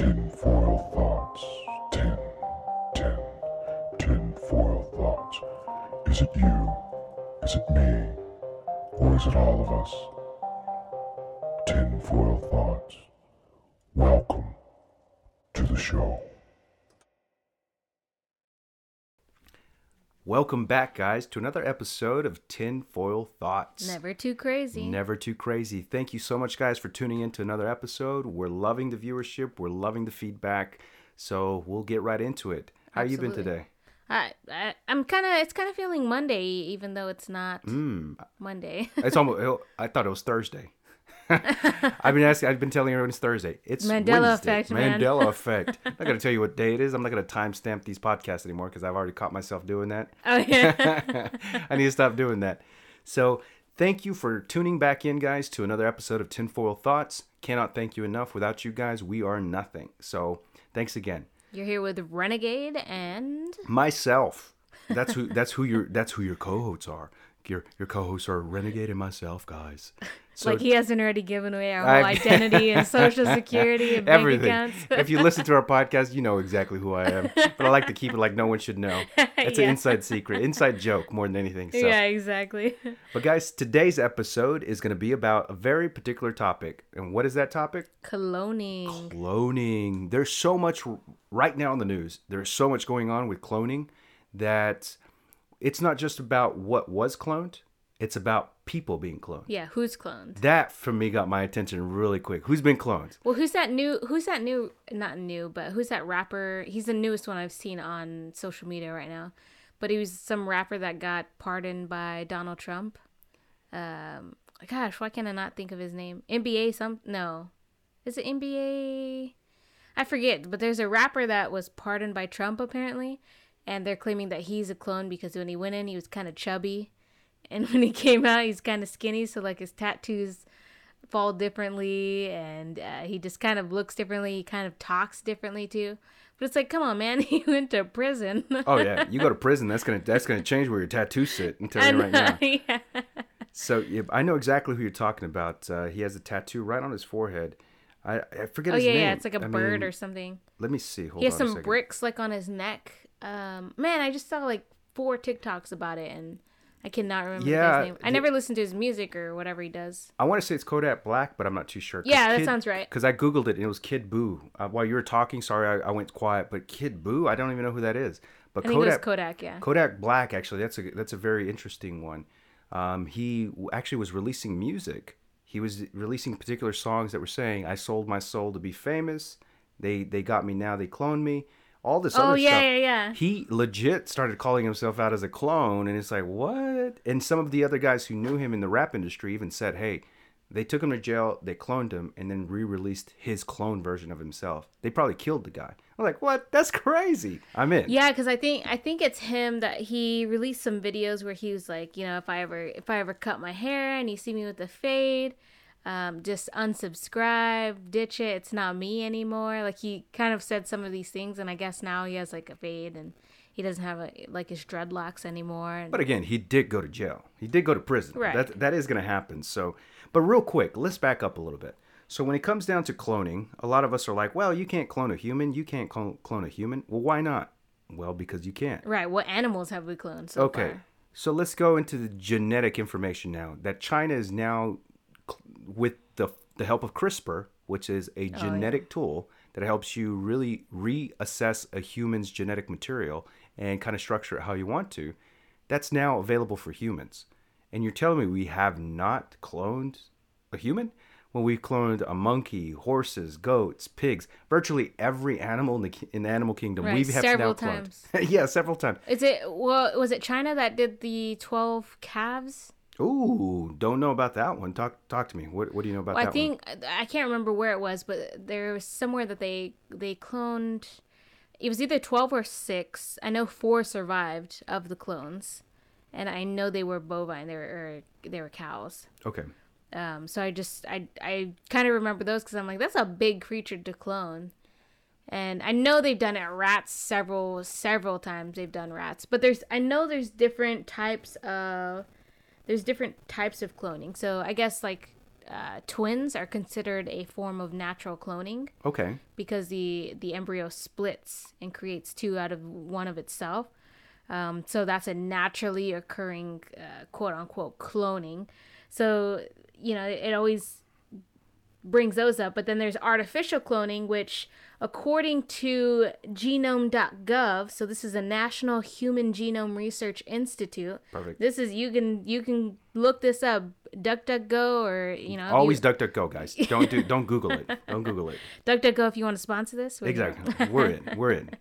Tinfoil thoughts. Tin, tin, tinfoil thoughts. Is it you? Is it me? Or is it all of us? Tinfoil thoughts. Welcome to the show. Welcome back, guys, to another episode of Tinfoil Thoughts. Never too crazy. Never too crazy. Thank you so much, guys, for tuning in to another episode. We're loving the viewership. We're loving the feedback. So we'll get right into it. How you been today? I, I I'm kind of it's kind of feeling Monday, even though it's not Mm, Monday. it's almost. I thought it was Thursday. I've been asking. I've been telling everyone it's Thursday. It's Mandela Wednesday. effect, man. Mandela effect. I'm not gonna tell you what day it is. I'm not gonna timestamp these podcasts anymore because I've already caught myself doing that. oh yeah. I need to stop doing that. So, thank you for tuning back in, guys, to another episode of Tinfoil Thoughts. Cannot thank you enough. Without you guys, we are nothing. So, thanks again. You're here with Renegade and Myself. That's who. That's who your. That's who your co-hosts are. Your your co-hosts are Renegade and myself, guys. So like he hasn't already given away our whole identity and social security and bank everything. accounts. if you listen to our podcast, you know exactly who I am. But I like to keep it like no one should know. It's an inside secret, inside joke more than anything. So. yeah, exactly. But guys, today's episode is going to be about a very particular topic. And what is that topic? Cloning. Cloning. There's so much right now in the news. There's so much going on with cloning that it's not just about what was cloned, it's about people being cloned. Yeah, who's cloned? That for me got my attention really quick. Who's been cloned? Well, who's that new? Who's that new? Not new, but who's that rapper? He's the newest one I've seen on social media right now. But he was some rapper that got pardoned by Donald Trump. Um, gosh, why can I not think of his name? NBA some no, is it NBA? I forget. But there's a rapper that was pardoned by Trump apparently, and they're claiming that he's a clone because when he went in, he was kind of chubby, and when he came out, he's kind of skinny. So like his tattoos fall differently and uh, he just kind of looks differently he kind of talks differently too but it's like come on man he went to prison Oh yeah, you go to prison. That's gonna that's gonna change where your tattoos sit. I'm telling you right now. yeah. So yeah, I know exactly who you're talking about. Uh, he has a tattoo right on his forehead. I, I forget oh his yeah name. yeah it's like a I bird mean, or something Let me see. Hold he has some bricks like on his neck um man i just saw like four tiktoks about it and i cannot remember Yeah, guy's name i the- never listened to his music or whatever he does I want to say it's Kodak Black, but I'm not too sure. Yeah, that sounds right. Because I googled it and it was Kid Boo. Uh, while you were talking, sorry, I, I went quiet. But Kid Boo, I don't even know who that is. But i think it was Kodak kodak yeah Kodak Black, actually, that's a that's a very interesting one. Um, he actually was releasing music. He was releasing particular songs that were saying, "I sold my soul to be famous. They they got me now. They cloned me." All this oh other yeah stuff. yeah yeah He legit started calling himself out as a clone, and it's like what? And some of the other guys who knew him in the rap industry even said, "Hey." They took him to jail, they cloned him, and then re released his clone version of himself. They probably killed the guy. I'm like, what? That's crazy. I'm in. Yeah, because I think I think it's him that he released some videos where he was like, you know, if I ever if I ever cut my hair and you see me with a fade, um, just unsubscribe, ditch it. It's not me anymore. Like he kind of said some of these things, and I guess now he has like a fade and he doesn't have a, like his dreadlocks anymore. And, But again, he did go to jail. He did go to prison. Right. That that is going to happen. So, but real quick, let's back up a little bit. So when it comes down to cloning, a lot of us are like, "Well, you can't clone a human. You can't clone, clone a human." Well, why not? Well, because you can't. right, what animals have we cloned so okay. far? So let's go into the genetic information now. That China is now with the the help of CRISPR, which is a Oh, genetic tool that helps you really reassess a human's genetic material and kind of structure it how you want to. That's now available for humans. And you're telling me we have not cloned a human? Well, we've cloned a monkey, horses, goats, pigs, virtually every animal in the in the animal kingdom. Right, we have several now cloned. yeah, several times. Is it well? Was it China that did the twelve calves? Ooh, don't know about that one. Talk talk to me. What what do you know about Well, that I think I can't remember where it was, but there was somewhere that they they cloned. It was either twelve or six. I know four survived of the clones, and I know they were bovine. They were they were cows. Okay. Um, so I just I I kind of remember those because I'm like that's a big creature to clone, and I know they've done it rats several several times. They've done rats, but there's I know there's different types of there's different types of cloning. So I guess like uh, twins are considered a form of natural cloning Okay. because the the embryo splits and creates two out of one of itself. Um, so that's a naturally occurring uh, quote unquote cloning. So you know it always brings those up. But then there's artificial cloning, which according to genome.gov, so this is a National Human Genome Research Institute. Perfect. This is you can you can look this up, DuckDuckGo or you know you- Always duck, duck, go, guys. Don't do. Don't Google it. Don't Google it. DuckDuckGo if you want to sponsor this. we- Exactly. We're in. We're in.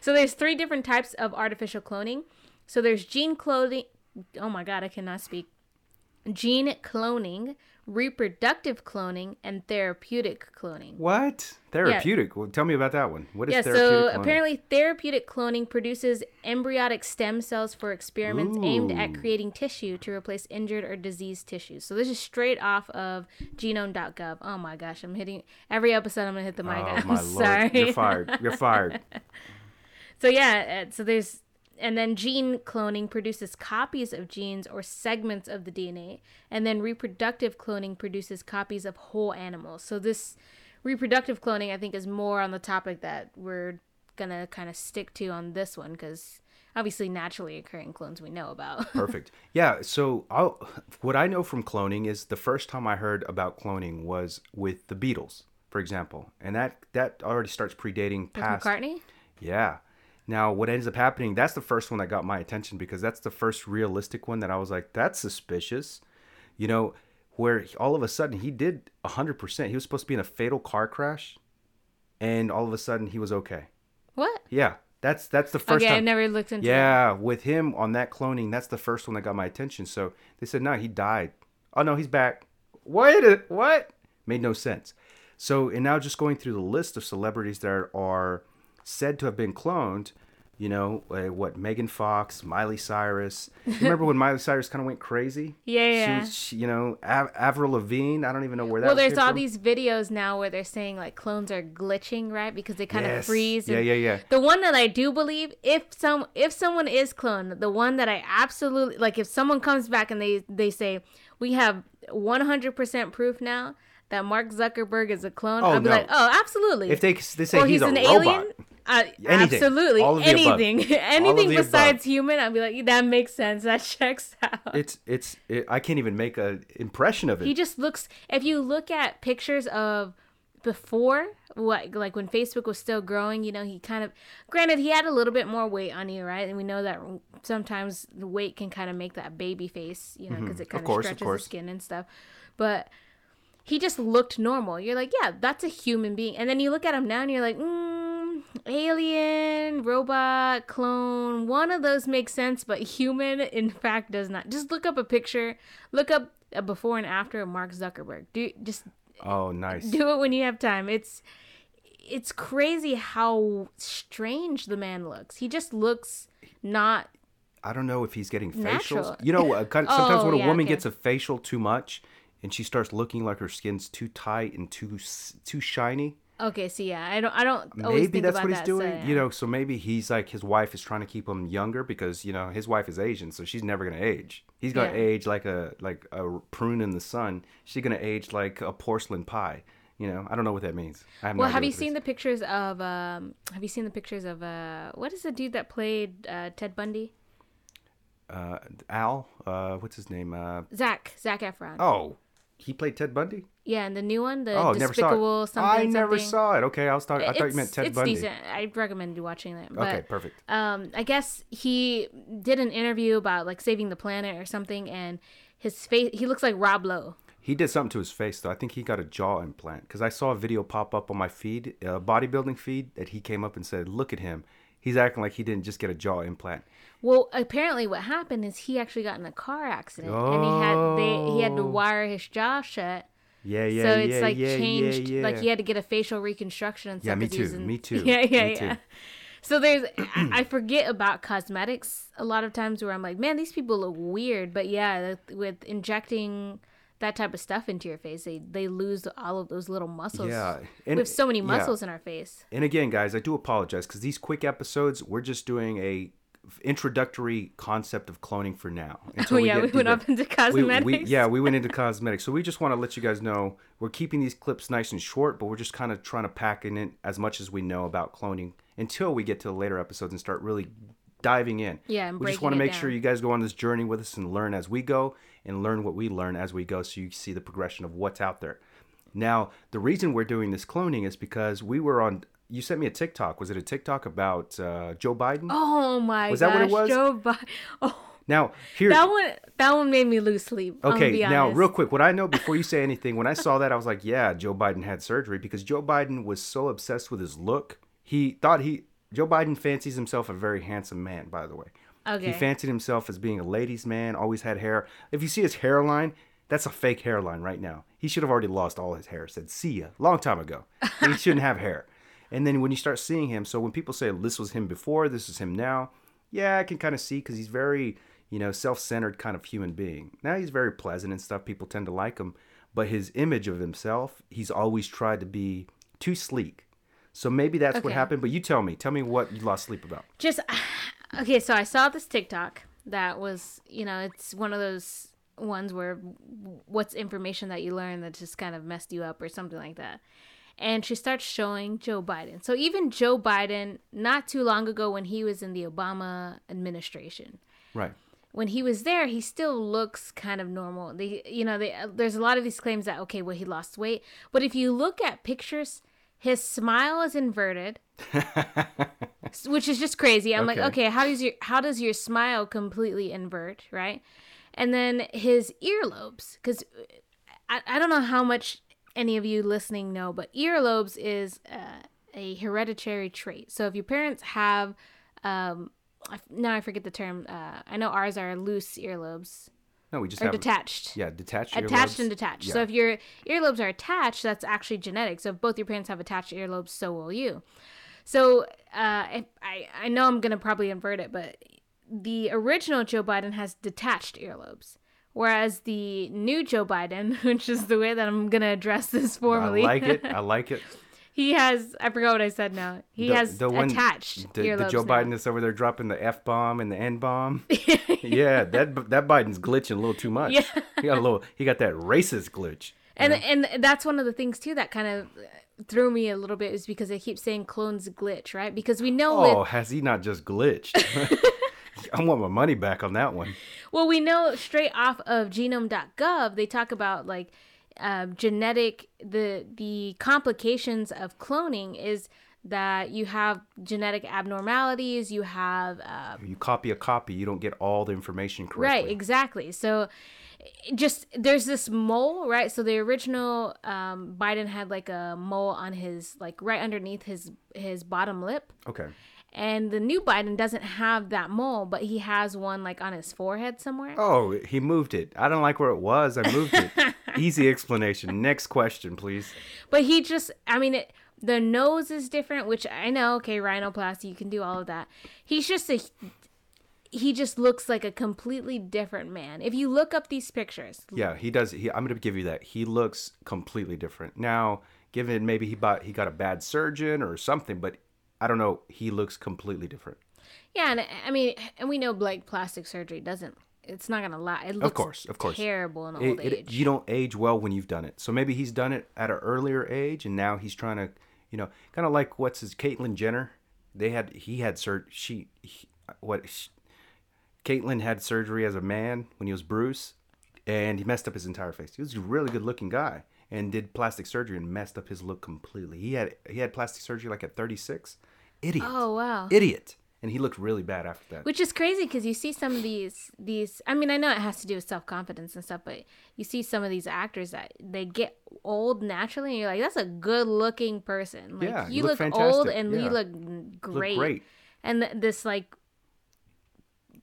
So there's three different types of artificial cloning. So there's gene cloning. Oh my god, I cannot speak. Gene cloning, reproductive cloning, and therapeutic cloning. What? Therapeutic. Well, tell me about that one. What is Yeah, therapeutic? so cloning? apparently therapeutic cloning produces embryonic stem cells for experiments aimed at creating tissue to replace injured or diseased tissues. So this is straight off of genome.gov. Oh my gosh, I'm hitting every episode I'm going to hit the mic. Oh I'm my sorry. lord! You're fired. You're fired. So yeah, uh, so there's and then gene cloning produces copies of genes or segments of the DNA, and then reproductive cloning produces copies of whole animals. So this reproductive cloning, I think, is more on the topic that we're gonna kind of stick to on this one because obviously naturally occurring clones we know about. Perfect. Yeah. So I'll, what I know from cloning is the first time I heard about cloning was with the Beatles, for example, and that that already starts predating With past. McCartney. Yeah. Now, what ends up happening, that's the first one that got my attention because that's the first realistic one that I was like, that's suspicious. You know, where all of a sudden he did 100%. He was supposed to be in a fatal car crash, and all of a sudden he was okay. What? Yeah. That's that's the first okay, I never looked into. that. Yeah, with him on that cloning, that's the first one that got my attention. So they said, no, he died. Oh no, he's back. What? What? Made no sense. So and now just going through the list of celebrities that are said to have been cloned, you know, uh, what Megan Fox, Miley Cyrus. You remember when Miley Cyrus kind of went crazy? Yeah, She was, she, you know, Av- Avril Lavigne. I don't even know where that. Well, there's all from. these videos now where they're saying like clones are glitching, right? Because they kind of freeze. Yeah, and- yeah, yeah. The one that I do believe, if some if someone is cloned, the one that I absolutely like, if someone comes back and they they say we have 100% proof now that Mark Zuckerberg is a clone, Oh, I'll be no. like, oh, absolutely. If they they say or he's, he's, a an robot. alien. Uh, Anything. Absolutely, the above. anything, All of anything the besides human. I'd be like, that makes sense. That checks out. It's it's it, I can't even make a impression of it. He just looks. If you look at pictures of before, what like when Facebook was still growing, you know, he kind of. Granted, he had a little bit more weight on you, right? And we know that sometimes the weight can kind of make that baby face, you know, because it kind of Mm-hmm. course, stretches the skin and stuff. But he just looked normal. You're like, yeah, that's a human being. And then you look at him now, and you're like, mm, alien, robot, clone. One of those makes sense, but human, in fact, does not. Just look up a picture. Look up a before and after of Mark Zuckerberg. Do just oh, nice. do it when you have time. It's it's crazy how strange the man looks. He just looks not I don't know if he's getting facials. Natural. You know, uh, sometimes Oh, when a yeah, woman okay. gets a facial too much, and she starts looking like her skin's too tight and too too shiny. Okay. So yeah, I don't I don't always Maybe that's what he's that, doing. so, yeah. You know, so maybe he's like his wife is trying to keep him younger because you know his wife is Asian, so she's never gonna age. He's gonna Yeah. age like a like a prune in the sun. She's gonna age like a porcelain pie. You know, I don't know what that means. I have no Well, idea have you seen the pictures of um? Have you seen the pictures of uh? What is the dude that played uh, Ted Bundy? uh, Al? Uh, what's his name? Uh, Zac Zac Efron. oh, he played Ted Bundy. Yeah, and the new one, the Oh, Despicable something. I never something. saw it. Okay, I was talking. I thought you meant Ted it's Bundy. decent. I recommend you watching that. But, Okay, perfect. um i guess he did an interview about like saving the planet or something and his face he looks like rob lowe He did something to his face though. I think he got a jaw implant because I saw a video pop up on my feed, a bodybuilding feed, that he came up and said, "Look at him. He's acting like he didn't just get a jaw implant." well apparently what happened is he actually got in a car accident and he had they he had to Oh. wire his jaw shut Yeah, yeah, yeah. so it's yeah, like yeah, changed yeah, like he had to get a facial reconstruction and stuff Yeah, me too, me too, yeah yeah me yeah too. so there's I forget about cosmetics a lot of times where i'm like man these people look weird but yeah with injecting that type of stuff into your face they they lose all of those little muscles Yeah, we and- have so many muscles in our face And again, guys, I do apologize because these quick episodes, we're just doing a introductory concept of cloning for now. Oh until yeah, get we went up into cosmetics. we- yeah, we went into cosmetics. So we just want to let you guys know we're keeping these clips nice and short, but we're just kind of trying to pack in it as much as we know about cloning until we get to the later episodes and start really diving in. Yeah, and we just want to make sure you guys go on this journey with us and learn as we go and learn what we learn as we go so you see the progression of what's out there. Now, the reason we're doing this cloning is because we were on you sent me a TikTok. Was it a TikTok about uh, Joe Biden? Oh my God! Was gosh, that what it was? Joe Biden. Oh, Now, here that one that one made me lose sleep. Okay, now honest. real quick, what I know before you say anything, when I saw that, I was like, yeah, Joe Biden had surgery because Joe Biden was so obsessed with his look. He thought he Joe Biden fancies himself a very handsome man, by the way. Okay. He fancied himself as being a ladies' man, always had hair. If you see his hairline, that's a fake hairline right now. He should have already lost all his hair. Said, see ya, long time ago. He shouldn't have hair. And then when you start seeing him, so when people say this was him before, this is him now, yeah, I can kind of see because he's very, you know, self-centered kind of human being. Now he's very pleasant and stuff. People tend to like him, but his image of himself, he's always tried to be too sleek. So maybe that's what happened. But you tell me, tell me what you lost sleep about. just okay so i saw this tiktok that was you know it's one of those ones where what's information that you learn that just kind of messed you up or something like that and she starts showing joe biden so even joe biden not too long ago when he was in the obama administration Right. when he was there, he still looks kind of normal. They, you know, they, uh, there's a lot of these claims that okay, well, he lost weight, but if you look at pictures, his smile is inverted, which is just crazy. I'm like, Okay. okay, how does your how does your smile completely invert, right? And then his earlobes, because I, I don't know how much any of you listening know, but earlobes is uh, a hereditary trait. So if your parents have, um, now I forget the term. Uh, I know ours are loose earlobes No, we just have detached. Yeah, detached. Attached earlobes. and detached. So if your earlobes are attached, that's actually genetic. So if both your parents have attached earlobes, so will you. So uh, I I know I'm gonna probably invert it, but the original Joe Biden has detached earlobes, whereas the new Joe Biden, which is the way that I'm gonna address this formally. I like it. I like it. he has. I forgot what I said now. He The- has the one- attached The, earlobes. the Joe now. Biden that's over there dropping the f bomb and the n bomb. yeah, that that Biden's glitching a little too much. Yeah. he got a little. He got that racist glitch. and and that's one of the things too that kind of threw me a little bit is because they keep saying clones glitch, right? Because we know Oh, with has he not just glitched? I want my money back on that one. well, we know straight off of genome.gov, they talk about like um, genetic the the complications of cloning is that you have genetic abnormalities, you have uh, You copy a copy, you don't get all the information correctly. Right, exactly. So just there's this mole, right? So the original um, Biden had like a mole on his like right underneath his his bottom lip. Okay. And the new Biden doesn't have that mole, but he has one like on his forehead somewhere. Oh, he moved it. I don't like where it was. I moved it. Easy explanation. Next question, please. But he just, I mean, it, the nose is different, which I know, okay, rhinoplasty, you can do all of that. He's just a, he just looks like a completely different man. If you look up these pictures, Yeah, he does. He, I'm going to give you that. He looks completely different now. Given maybe he bought he got a bad surgeon or something, but I don't know. He looks completely different. Yeah, and I mean, and we know like plastic surgery doesn't. It's not gonna lie. It looks of course, of course. terrible in old it- age. you don't age well when you've done it. So maybe he's done it at an earlier age, and now he's trying to, you know, kind of like what's his Caitlyn Jenner. They had he had sur she he, what sh Caitlyn had surgery as a man when he was Bruce, and he messed up his entire face. He was a really good looking guy, and did plastic surgery and messed up his look completely. He had he had plastic surgery like at 36. Idiot. oh wow. Idiot. And he looked really bad after that. Which is crazy because you see some of these these. I mean, I know it has to do with self confidence and stuff, but you see some of these actors that they get old naturally, and you're like, that's a good looking person. Like, Yeah, you, you look look, old and Yeah. you look great. great. And th- this like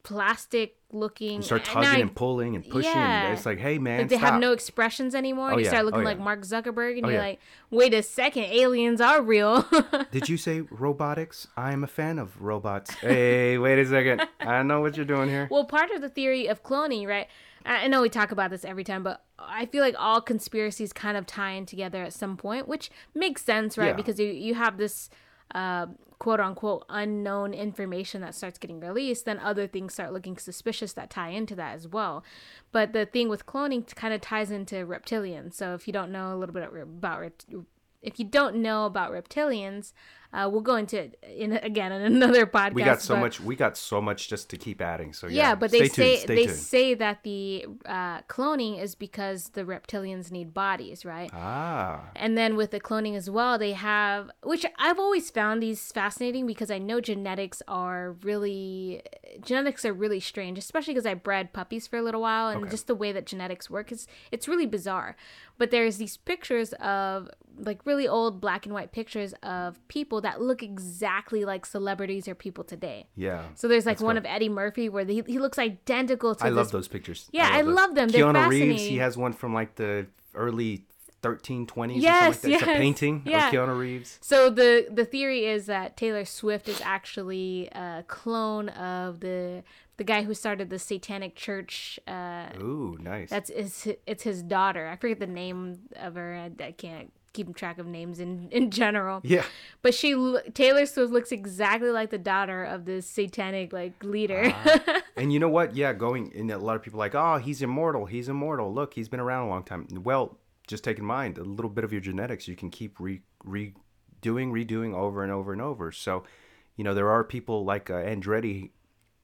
plastic looking. You start and tugging I- and pulling and pushing. Yeah. And it's like, hey man, Like they stop. have no expressions anymore. Oh, and you yeah. start looking Oh, like yeah. Mark Zuckerberg, and Oh, you're like, wait a second, aliens are real. Did you say robotics? I am a fan of robots. hey, wait a second. I know what you're doing here. Well, part of the theory of cloning, right? I I know we talk about this every time, but I feel like all conspiracies kind of tie in together at some point, which makes sense, right? Because you, you have this uh, quote unquote unknown information that starts getting released, then other things start looking suspicious that tie into that as well. But the thing with cloning kind of ties into reptilians. So if you don't know a little bit about if you don't know about reptilians, uh, we'll go into it in again in another podcast. We got so but- much. We got so much just to keep adding. So yeah, yeah, but they tuned, say they tuned. say that the uh, cloning is because the reptilians need bodies, right? ah, And then with the cloning as well, they have, which I've always found these fascinating because I know genetics are really, genetics are really strange, especially because I bred puppies for a little while, and Okay. just the way that genetics work is it's really bizarre. But there's these pictures of like really old black and white pictures of people that look exactly like celebrities or people today. yeah. So there's like one cool. of Eddie Murphy where he, he looks identical to I this love those pictures. Yeah, I those. love them. They're Keanu Reeves, he has one from like the early 1320s. Yes, or something like that. It's a painting yeah. of Keanu Reeves. So the the theory is that Taylor Swift is actually a clone of the the guy who started the Satanic Church. Uh, Ooh, nice. that's is it's his daughter. I forget the name of her. I, I can't keep track of names in in general. yeah. But she Taylor Swift looks exactly like the daughter of this satanic like leader. Ah. And you know what? Yeah, going and a lot of people like, oh, he's immortal. He's immortal. Look, he's been around a long time. Well, just take in mind a little bit of your genetics. You can keep re redoing, redoing over and over and over. So, you know, there are people like uh, Andretti,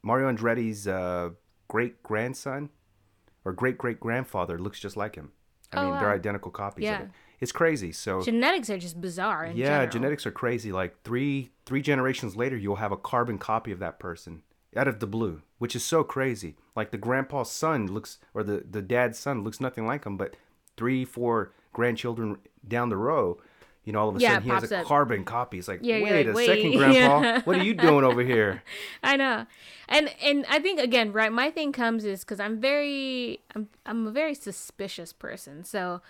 Mario Andretti's uh, great grandson or great great grandfather looks just like him. I Oh, mean, they're identical copies Yeah. of it. It's crazy. So Genetics are just bizarre. In yeah, general. genetics are crazy. Like three three generations later, you'll have a carbon copy of that person out of the blue, which is so crazy. Like the grandpa's son looks, or the the dad's son looks nothing like him, but three four grandchildren down the row, you know, all of a Yeah, sudden he has a up. carbon copy. It's like, Yeah, wait like, a wait, second, grandpa, yeah. what are you doing over here? I know, and and I think again, right? My thing comes is because I'm very, I'm I'm a very suspicious person. So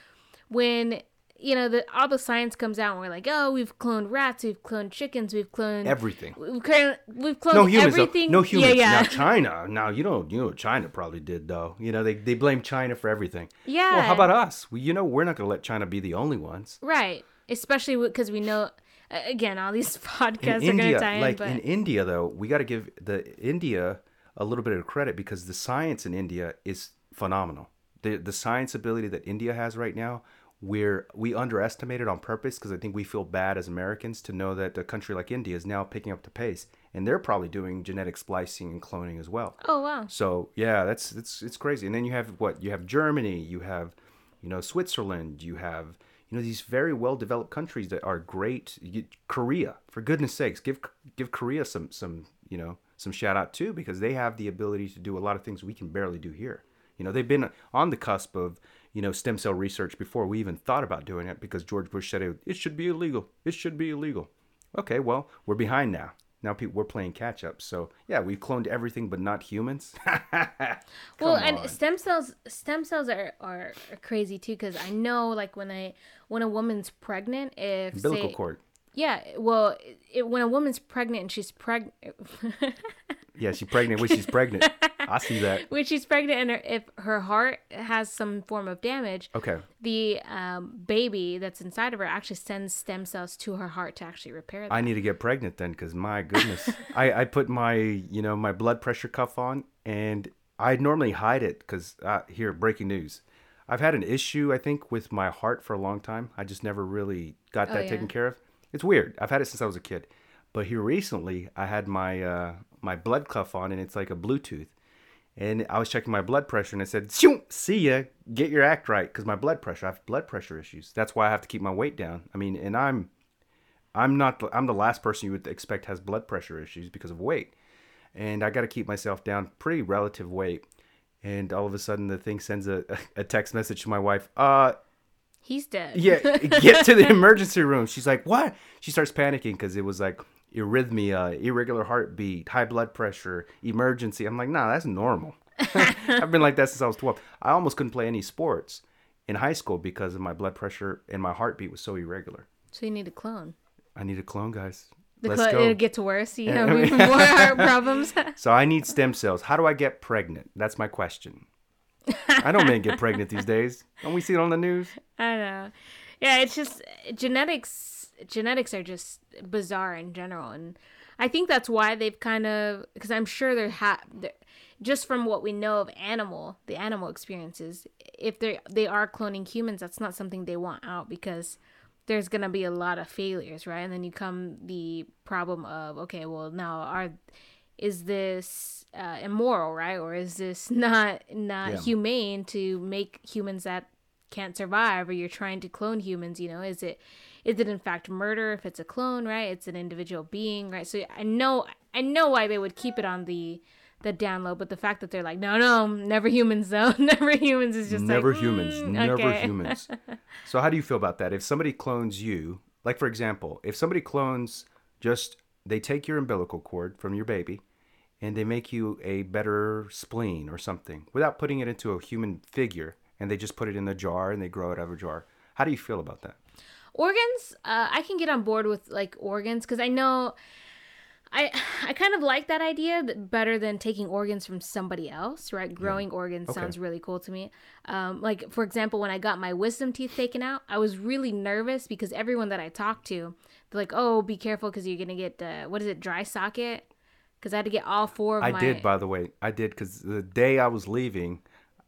when you know the all the science comes out, and we're like, oh, we've cloned rats, we've cloned chickens, we've cloned Everything. we've cloned, we've cloned No humans, though. everything. no humans. Yeah, Now yeah, China. Now you know, you know, what China probably did though. You know, they they blame China for everything. yeah. Well, how about us? We, you know, we're not going to let China be the only ones. right? Especially because we know. Again, all these podcasts in are going to tie in, like but in India, though, we got to give the India a little bit of credit because the science in India is phenomenal. The the science ability that India has right now, we're we underestimate it on purpose because I think we feel bad as Americans to know that a country like India is now picking up the pace, and they're probably doing genetic splicing and cloning as well. oh wow, So yeah, that's it's it's crazy. And then you have what you have Germany, you have you know Switzerland, you have you know these very well developed countries that are great. You, Korea, for goodness sakes, give give Korea some some you know some shout out too because they have the ability to do a lot of things we can barely do here. You know they've been on the cusp of you know stem cell research before we even thought about doing it because George Bush said it, it should be illegal. It should be illegal. Okay, well we're behind now. Now people we're playing catch up. So yeah, we've cloned everything but not humans. well and on. stem cells stem cells are, are, crazy too because i know like when i when a woman's pregnant if umbilical say, cord. yeah well it, when a woman's pregnant and she's pregnant Yeah, she's pregnant when she's pregnant. I see that. when she's pregnant and her, if her heart has some form of damage Okay. the um, baby that's inside of her actually sends stem cells to her heart to actually repair that I need to get pregnant then, because my goodness, I, I put my you know my blood pressure cuff on, and I normally hide it because uh, here breaking news, I've had an issue I think with my heart for a long time. I just never really got Oh, that yeah. taken care of. It's weird. I've had it since I was a kid, but here recently I had my uh, my blood cuff on, and it's like a Bluetooth. And I was checking my blood pressure, and it said, "Shoo, "See ya, get your act right," because my blood pressure. I have blood pressure issues. That's why I have to keep my weight down. I mean, and I'm I'm not the, I'm the last person you would expect has blood pressure issues because of weight. And I got to keep myself down pretty relative weight. And all of a sudden the thing sends a, a text message to my wife. Uh he's dead yeah, get to the emergency room. She's like, "What?" She starts panicking cuz it was like arrhythmia, irregular heartbeat, high blood pressure, emergency. I'm like, "Nah, that's normal." I've been like that since I was 12. I almost couldn't play any sports in high school because of my blood pressure and my heartbeat was so irregular. so you need a clone I need a clone, guys. the Let's clone go. it'll get to worse you Yeah, know I mean- even more heart problems So I need stem cells. How do I get pregnant? That's my question. I don't men get pregnant these days. Don't we see it on the news? I know. Yeah, it's just genetics. Genetics are just bizarre in general, and I think that's why they've kind of because I'm sure they're ha they're, just from what we know of animal the animal experiences. If they they are cloning humans, that's not something they want out because there's gonna be a lot of failures, right? And then you come the problem of okay, well now are is this uh, immoral, right, or is this not not Yeah. humane to make humans that can't survive, or you're trying to clone humans? You know, is it is it in fact murder if it's a clone, right? It's an individual being, right? So I know I know why they would keep it on the the down low, but the fact that they're like, no, no, never humans though, never humans is just never like, humans, mm, never okay. humans. So how do you feel about that? If somebody clones you, like for example, if somebody clones just they take your umbilical cord from your baby and they make you a better spleen or something without putting it into a human figure and they just put it in a jar and they grow it out of a jar. How do you feel about that? Organs uh, i can get on board with like organs because i know i i kind of like that idea that better than taking organs from somebody else right growing organs Okay. sounds really cool to me um, like for example when i got my wisdom teeth taken out i was really nervous because everyone that i talked to they're like oh be careful because you're gonna get uh, what is it dry socket because i had to get all four of I my did, by the way. I did because the day I was leaving,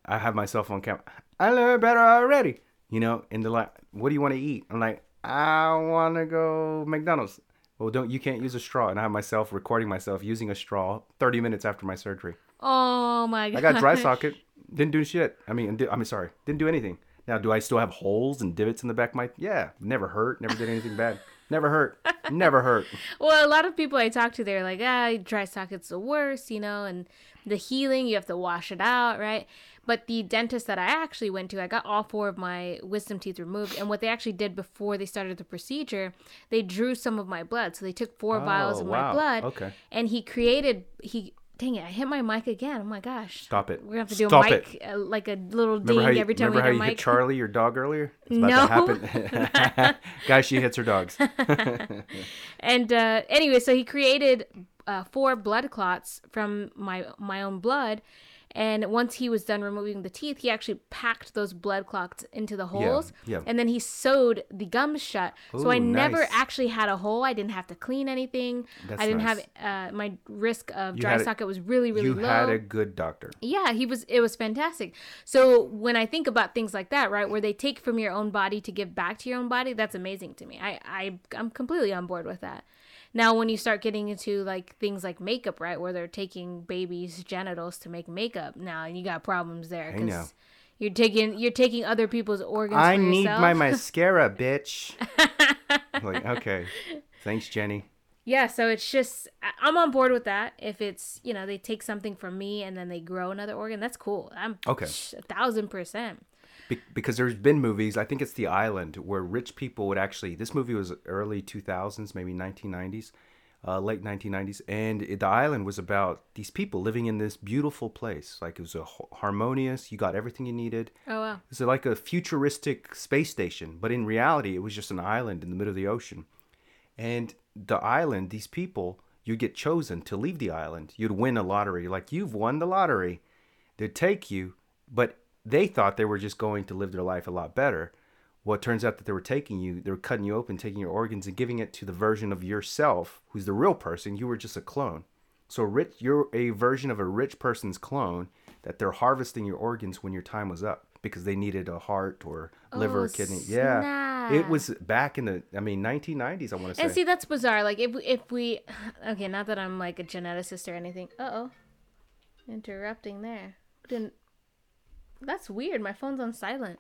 I have my cell phone camera. I learned better already. You know, and they're like, "What do you want to eat?" I'm like, "I want to go McDonald's." Well, don't you can't use a straw, and I have myself recording myself using a straw 30 minutes after my surgery. oh my god I got dry socket, didn't do shit. I mean, I mean, sorry, didn't do anything. Now, do I still have holes and divots in the back of my? Yeah, never hurt, never did anything bad, never hurt, never hurt. Well, a lot of people I talk to, they're like, ah, dry socket's the worst, you know, and the healing, you have to wash it out, right? But the dentist that I actually went to, I got all four of my wisdom teeth removed. And what they actually did before they started the procedure, they drew some of my blood. So they took four vials Oh, of wow. my blood. Okay. And he created, he, dang it, I hit my mic again. Oh my gosh. Stop it. We're going to have to do Stop a mic, uh, like a little ding you, every time remember how you hit. Charlie, your dog, earlier? It's about to happen. Guys, she hits her dogs. And uh, anyway, so he created uh, four blood clots from my my own blood. And once he was done removing the teeth, he actually packed those blood clots into the holes. yeah. And then he sewed the gums shut. so I Ooh, never actually had a hole. I didn't have to clean anything. That's I didn't nice. have uh, my risk of You dry had a- socket was really really you low. had a good doctor. Yeah, he was. It was fantastic. So when I think about things like that, right, where they take from your own body to give back to your own body, that's amazing to me. I, I I'm completely on board with that. Now, when you start getting into like things like makeup, right, where they're taking babies' genitals to make makeup, now you got problems there I know. because you're taking you're taking other people's organs. I need yourself. my mascara, bitch. like, okay. Thanks, Jenny. Yeah, so it's just I'm on board with that. If it's you know they take something from me and then they grow another organ, that's cool. I'm Okay. a thousand percent. Be- because there's been movies, I think it's The Island, where rich people would actually. This movie was early 2000s, maybe 1990s, uh, late 1990s, and The Island was about these people living in this beautiful place. Like it was a ho- harmonious. You got everything you needed. Oh wow. It's like a futuristic space station, but in reality, it was just an island in the middle of the ocean. And the island, these people, you'd get chosen to leave the island. You'd win a lottery. Like you've won the lottery. They'd take you, but they thought they were just going to live their life a lot better. Well, it turns out that they were taking you, they were cutting you open, taking your organs, and giving it to the version of yourself who's the real person. You were just a clone. So rich, you're a version of a rich person's clone that they're harvesting your organs when your time was up because they needed a heart or liver Oh, or kidney. Yeah, it was back in the, I mean, 1990s. I want to say. And see, that's bizarre. Like, if we, if we, okay, not that I'm like a geneticist or anything. Uh oh, interrupting there. Didn't. That's weird. My phone's on silent.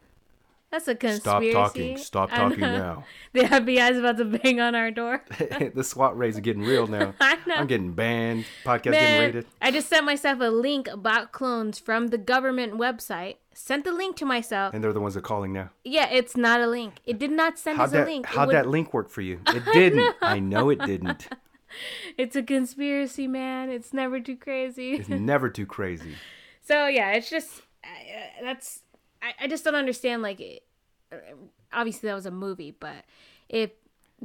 That's a conspiracy. Stop talking. Stop talking now. The FBI's about to bang on our door. the SWAT raids are getting real now. I know. I'm getting banned. Podcast getting raided. I just sent myself a link about clones from the government website. Sent the link to myself. And they're the ones that are calling now. Yeah, it's not a link. It did not send How'd us that, a link. How'd would- that link work for you? It didn't. I know it didn't. It's a conspiracy, man. It's never too crazy. It's never too crazy. So yeah, it's just uh, that's I, I just don't understand. Like, it- uh, obviously that was a movie, but if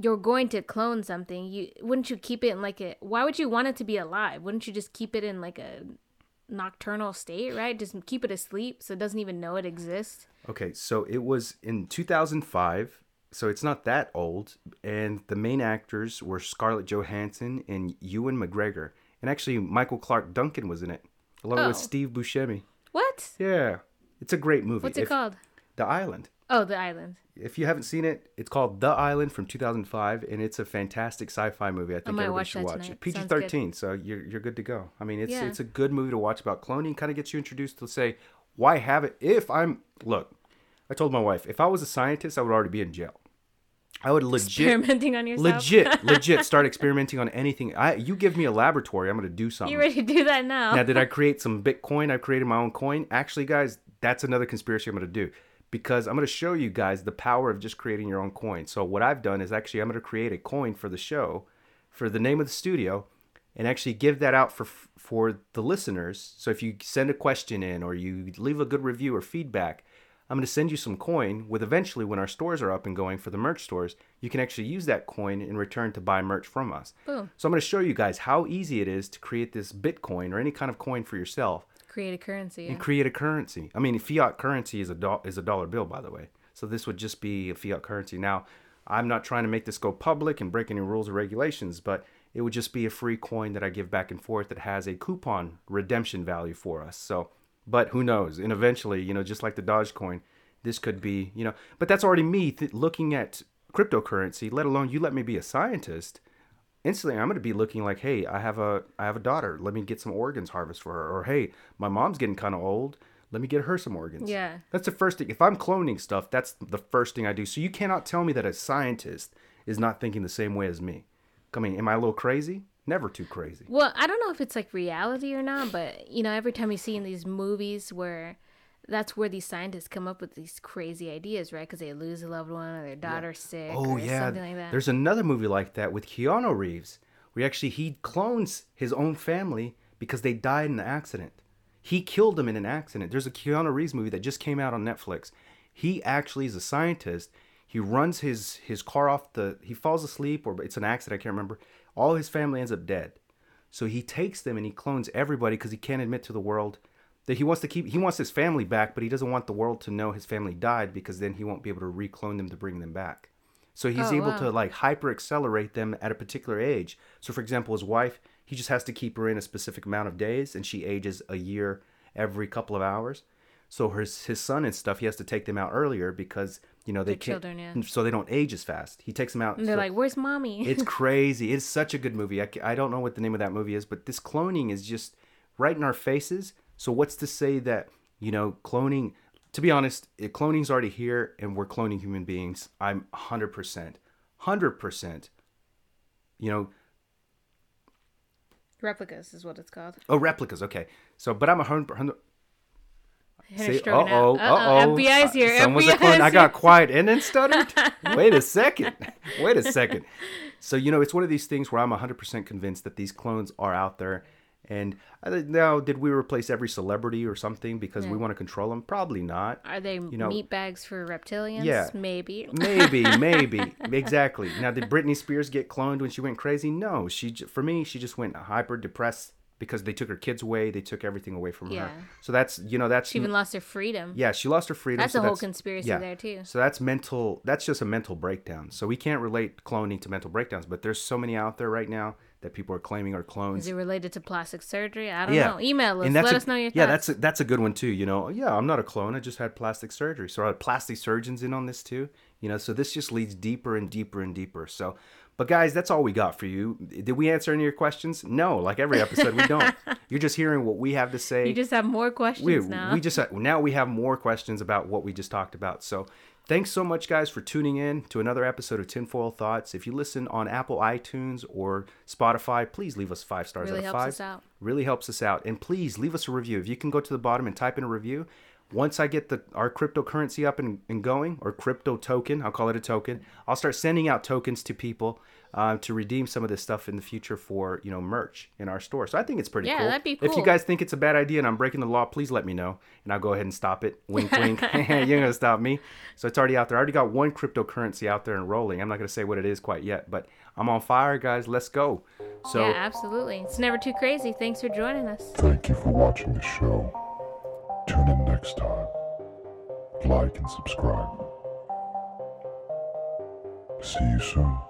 you're going to clone something, you wouldn't you keep it in like a? Why would you want it to be alive? Wouldn't you just keep it in like a nocturnal state, right? Just keep it asleep so it doesn't even know it exists. Okay, so it was in 2005. so it's not that old. And the main actors were Scarlett Johansson and Ewan McGregor. And actually, Michael Clarke Duncan was in it, along with Oh. Steve Buscemi. What? Yeah, it's a great movie. What's it If- called? The Island. Oh, The Island. If you haven't seen it, it's called The Island from 2005, and it's a fantastic sci-fi movie. I think might everybody watch should watch it. PG-13, so you're you're good to go. I mean, it's Yeah. it's a good movie to watch about cloning. Kind of gets you introduced to say why have it. If I'm look, I told my wife if I was a scientist, I would already be in jail. I would legit, Experimenting on yourself. legit, legit start experimenting on anything. I you give me a laboratory, I'm gonna do something. You ready to do that now? Now, did I create some Bitcoin? I've created my own coin. Actually, guys, that's another conspiracy I'm going to do because I'm going to show you guys the power of just creating your own coin. So, what I've done is actually I'm going to create a coin for the show, for the name of the studio, and actually give that out for for the listeners. So, if you send a question in or you leave a good review or feedback, I'm going to send you some coin with eventually when our stores are up and going for the merch stores, you can actually use that coin in return to buy merch from us. Boom. So I'm going to show you guys how easy it is to create this Bitcoin or any kind of coin for yourself Create a currency. Yeah. and create a currency. I mean, fiat currency is a do- is a dollar bill, by the way. So this would just be a fiat currency. Now, I'm not trying to make this go public and break any rules or regulations, but it would just be a free coin that I give back and forth that has a coupon redemption value for us. So, but who knows? And eventually, you know, just like the Dogecoin, this could be, you know, but that's already me th- looking at cryptocurrency. Let alone you let me be a scientist instantly I'm going to be looking like, hey, I have a I have a daughter. Let me get some organs harvest for her. Or hey, my mom's getting kind of old. Let me get her some organs. Yeah. That's the first thing. If I'm cloning stuff, that's the first thing I do. So you cannot tell me that a scientist is not thinking the same way as me. I mean, am I a little crazy? Never too crazy. Well, I don't know if it's like reality or not, but you know, every time you see in these movies where that's where these scientists come up with these crazy ideas, right? Because they lose a loved one or their daughter's sick Oh or yeah, something like that. there's another movie like that with Keanu Reeves, where actually he clones his own family because they died in an accident. He killed them in an accident. There's a Keanu Reeves movie that just came out on Netflix. He actually is a scientist. He runs his his car off the. He falls asleep or it's an accident. I can't remember. All his family ends up dead. So he takes them and he clones everybody because he can't admit to the world that he wants to keep. He wants his family back, but he doesn't want the world to know his family died because then he won't be able to reclone them to bring them back. So he's Oh, able wow. to like hyper accelerate them at a particular age. So for example, his wife, he just has to keep her in a specific amount of days, and she ages a year every couple of hours. So his his son and stuff, he has to take them out earlier because you know they They're can't, children, yeah. so they don't age as fast. He takes them out. and they're so- like, "Where's mommy?" it's crazy. It's such a good movie. I, I don't know what the name of that movie is, but this cloning is just right in our faces. So what's to say that you know cloning? To be honest, it, cloning's already here, and we're cloning human beings. I'm hundred percent, hundred percent. You know, Replicas is what it's called. oh replicas. Okay, so but I'm a hundred. Say, Strogan out. uh-oh, uh-uh, uh-oh. FBI's uh, here. Someone's a FBI's clone. I got quiet and then stuttered. Wait a second. Wait a second. So, you know, it's one of these things where I'm 100% convinced that these clones are out there. And uh, now, did we replace every celebrity or something because we want to control them? Probably not. Are they you know- meat bags for reptilians? Yeah. Maybe. Maybe, maybe, exactly. Now, did Britney Spears get cloned when she went crazy? No, she. For me, she just went hyper depressed because they took her kids away. They took everything away from Yeah. her. So that's you know that's She even lost her freedom. yeah, she lost her freedom. That's so a whole conspiracy yeah. there, too. So that's mental. That's just a mental breakdown. So we can't relate cloning to mental breakdowns. But there's so many out there right now that people are claiming are clones. Is it related to plastic surgery? I don't yeah, know. Email us. Let a- us know your thoughts. Yeah, that's a, that's a good one too. You know, yeah, I'm not a clone. I just had plastic surgery. So are plastic surgeons in on this too? You know, so this just leads deeper and deeper and deeper. So, but guys, that's all we got for you. Did we answer any of your questions? No, like every episode, we don't. You're just hearing what we have to say You just have more questions we, now. we just uh, now we have more questions about what we just talked about so thanks so much guys for tuning in to another episode of tinfoil thoughts if you listen on apple itunes or spotify please leave us five stars Really out of five. Really helps us out. really helps us out and please leave us a review if you can go to the bottom and type in a review once i get the our cryptocurrency up and, and going or crypto token i'll call it a token i'll start sending out tokens to people uh, to redeem some of this stuff in the future for you know merch in our store so i think it's pretty Yeah, cool that'd be cool. if you guys think it's a bad idea and i'm breaking the law please let me know and i'll go ahead and stop it wink wink You're gonna stop me so it's already out there i already got one cryptocurrency out there and rolling i'm not gonna say what it is quite yet but i'm on fire guys let's go so yeah, absolutely. It's never too crazy. Thanks for joining us. Thank you for watching the show. Next time. Like and subscribe. See you soon.